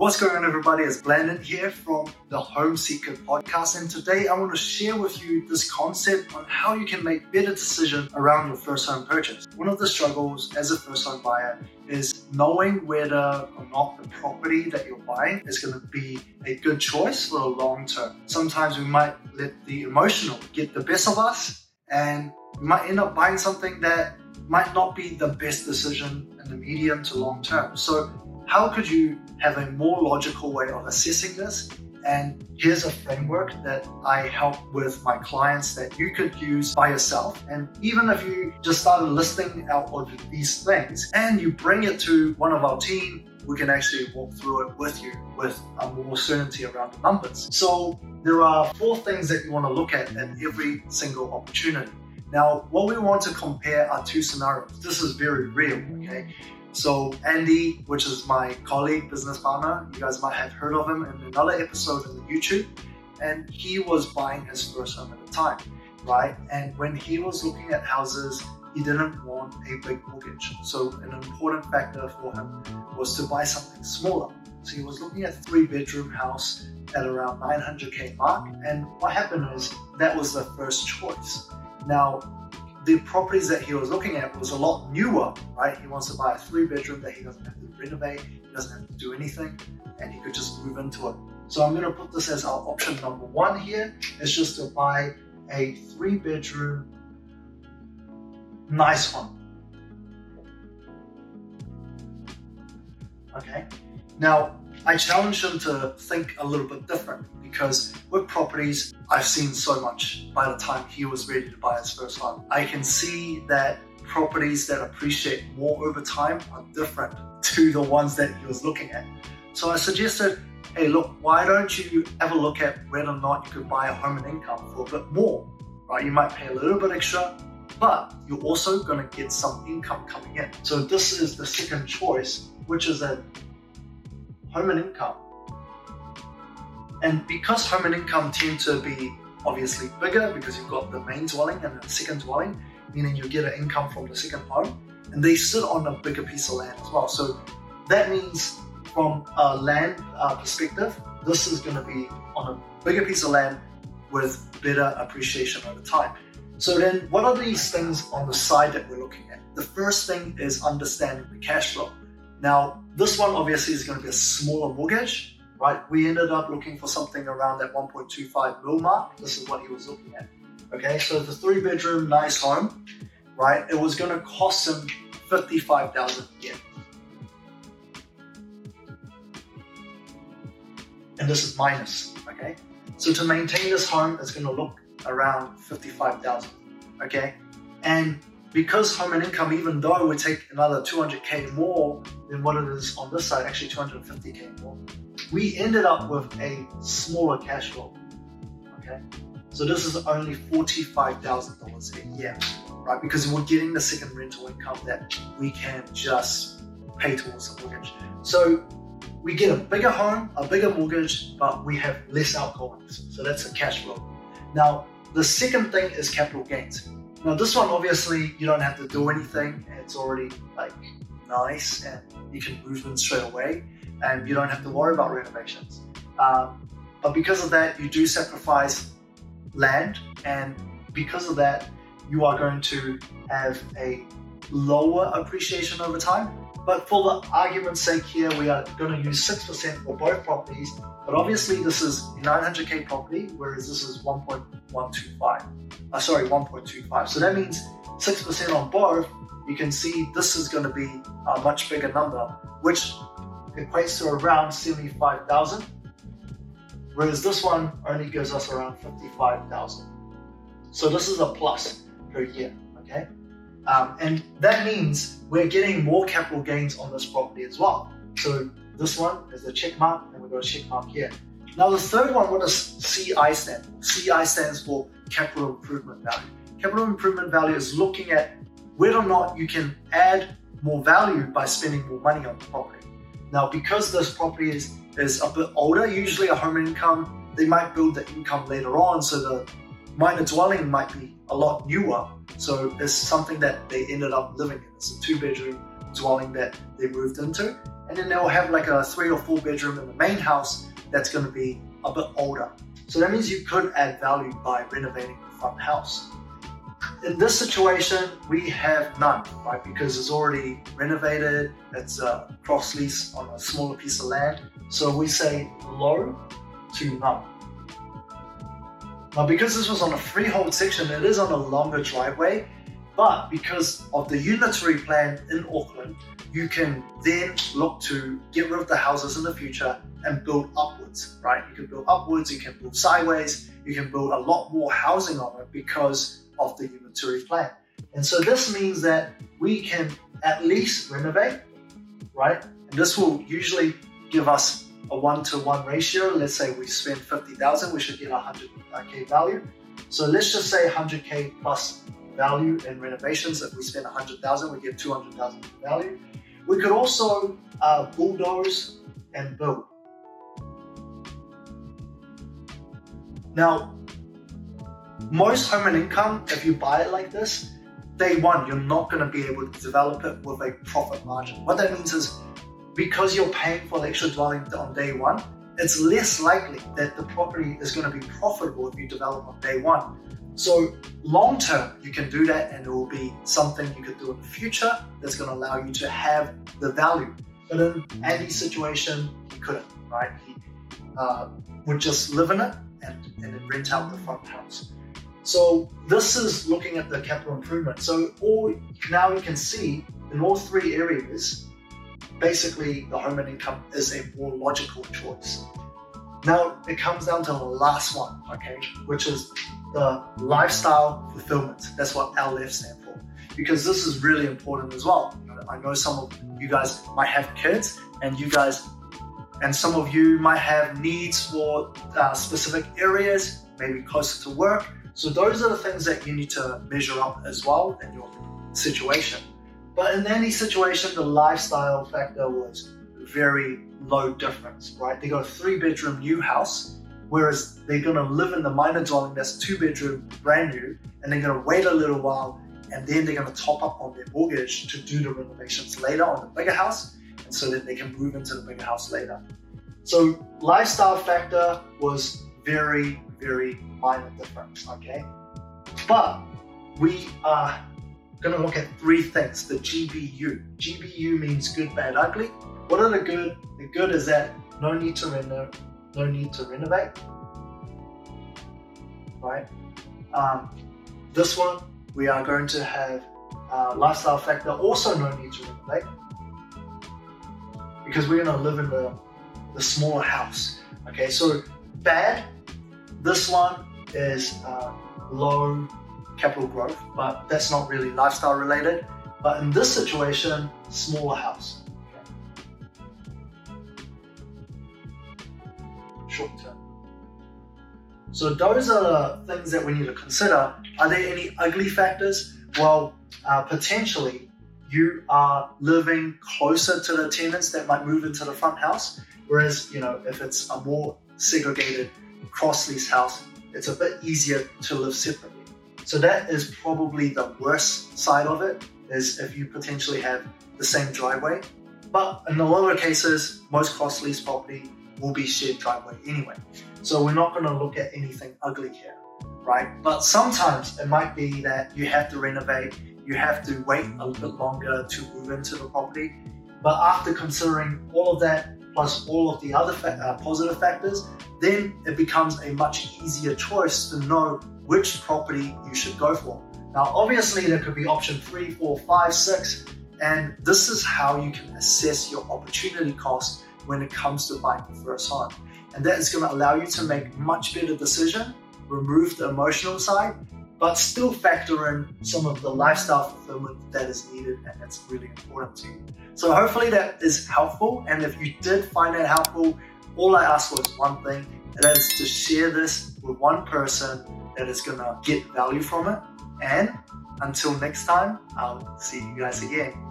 What's going on, everybody? It's Blandon here from the Home Seeker podcast, and today I want to share with you this concept on how you can make better decisions around your first home purchase. One of the struggles as a first home buyer is knowing whether or not the property that you're buying is going to be a good choice for the long term. Sometimes we might let the emotional get the best of us, and we might end up buying something that might not be the best decision in the medium to long term. So how could you have a more logical way of assessing this? And here's a framework that I help with my clients that you could use by yourself. And even if you just started listing out of these things and you bring it to one of our team, we can actually walk through it with you with a more certainty around the numbers. So there are four things that you want to look at in every single opportunity. Now, what we want to compare are two scenarios. This is very real, okay? So Andy, which is my colleague, business partner, you guys might have heard of him in another episode the YouTube, and he was buying his first home at the time, right? And when he was looking at houses, he didn't want a big mortgage. So an important factor for him was to buy something smaller. So he was looking at three bedroom house at around 900k mark. And what happened is that was the first choice. Now the properties that he was looking at was a lot newer, right? He wants to buy a three bedroom that he doesn't have to renovate, he doesn't have to do anything, and he could just move into it. So I'm going to put this as our option number one here. It's just to buy a three bedroom, nice one. Okay. Now, I challenge him to think a little bit different because with properties, I've seen so much by the time he was ready to buy his first home. I can see that properties that appreciate more over time are different to the ones that he was looking at. So I suggested, hey, look, why don't you a look at whether or not you could buy a home and income for a bit more, right? You might pay a little bit extra, but you're also going to get some income coming in. So this is the second choice, which is a home and income. And because home and income tend to be obviously bigger because you've got the main dwelling and the second dwelling, meaning you get an income from the second home, and they sit on a bigger piece of land as well. So that means from a land uh, perspective, this is going to be on a bigger piece of land with better appreciation over time. So then what are these things on the side that we're looking at? The first thing is understanding the cash flow. Now, this one obviously is going to be a smaller mortgage, right? We ended up looking for something around that 1.25 mil mark. This is what he was looking at. Okay, so the three bedroom, nice home, right? It was going to cost him 55,000 a. And this is minus, okay? So to maintain this home, it's going to look around 55,000, okay? And because home and income, even though we take another 200k more than what it is on this side, actually 250k more, we ended up with a smaller cash flow. Okay, so this is only $45,000 a year, right? Because we're getting the second rental income that we can just pay towards the mortgage. So we get a bigger home, a bigger mortgage, but we have less outgoings. So that's a cash flow. Now, the second thing is capital gains. Now this one, obviously, you don't have to do anything. It's already like nice and you can move in straight away and you don't have to worry about renovations. Um, but because of that, you do sacrifice land and because of that, you are going to have a lower appreciation over time. But for the argument's sake here, we are going to use 6% for both properties. But obviously this is 900k property, whereas this is 1.125. Uh, sorry, 1.25. So that means 6% on both. You can see this is going to be a much bigger number, which equates to around 75,000. Whereas this one only gives us around 55,000. So this is a plus per year, okay? Um, and that means we're getting more capital gains on this property as well. So this one is a check mark, and we've got a check mark here. Now the third one, what does CI stand for? CI stands for capital improvement value. Capital improvement value is looking at whether or not you can add more value by spending more money on the property. Now, because this property is, is a bit older, usually a home income, they might build the income later on, so the minor dwelling might be a lot newer. So it's something that they ended up living in. It's a two bedroom dwelling that they moved into. and then they'll have like a three or four bedroom in the main house that's going to be a bit older. So that means you could add value by renovating the front house. In this situation, we have none, right? Because it's already renovated, it's a cross lease on a smaller piece of land. So we say low to none. Now, because this was on a freehold section, it is on a longer driveway, but because of the unitary plan in Auckland, you can then look to get rid of the houses in the future and build upwards, right? You can build upwards, you can build sideways, you can build a lot more housing on it because of the unitary plan. And so this means that we can at least renovate, right? And this will usually give us a one to one ratio. Let's say we spend 50,000, we should get 100k uh, value. So let's just say 100k plus value in renovations. If we spend 100,000, we get 200,000 in value. We could also uh, bulldoze and build. Now, most home and income, if you buy it like this, day one, you're not going to be able to develop it with a profit margin. What that means is because you're paying for the extra dwelling on day one, it's less likely that the property is going to be profitable if you develop on day one. So long term, you can do that and it will be something you could do in the future that's going to allow you to have the value. But in Andy's situation, he couldn't, right? He uh, would just live in it and, and rent out the front house. So this is looking at the capital improvement. So all now you can see in all three areas, basically the home and income is a more logical choice. Now it comes down to the last one, okay, which is the lifestyle fulfillment. That's what LF stands for. Because this is really important as well. I know some of you guys might have kids and you guys and some of you might have needs for uh, specific areas, maybe closer to work. So those are the things that you need to measure up as well in your situation. But in any situation, the lifestyle factor was very low difference, right? They got a three bedroom new house, whereas they're gonna live in the minor dwelling that's two bedroom brand new, and they're gonna wait a little while and then they're gonna top up on their mortgage to do the renovations later on the bigger house, and so that they can move into the bigger house later. So lifestyle factor was very, very minor difference, okay? But we are going to look at three things the GBU. GBU means good, bad, ugly. What are the good? The good is that no need to reno, no need to renovate, right? Um, this one we are going to have uh, lifestyle factor, also no need to renovate, because we're going to live in the the smaller house. Okay, so bad. This one is uh, low capital growth, but that's not really lifestyle related. But in this situation, smaller house. Short term. So those are the things that we need to consider. Are there any ugly factors? Well, uh, potentially you are living closer to the tenants that might move into the front house. Whereas, you know, if it's a more segregated cross lease house, it's a bit easier to live separately. So that is probably the worst side of it, is if you potentially have the same driveway. But in a lot of cases, most cross lease property will be shared driveway anyway. So we're not gonna look at anything ugly here, right? But sometimes it might be that you have to renovate, you have to wait a little bit longer to move into the property. But after considering all of that, plus all of the other fa uh, positive factors, then it becomes a much easier choice to know which property you should go for. Now, obviously, there could be option three, four, five, six, and this is how you can assess your opportunity cost when it comes to buying your first home. And that is going to allow you to make much better decision, remove the emotional side, but still factor in some of the lifestyle fulfillment that is needed and that's really important to you. So hopefully that is helpful. And if you did find that helpful, all I ask was one thing, and that is to share this with one person that is gonna get value from it. And until next time, I'll see you guys again.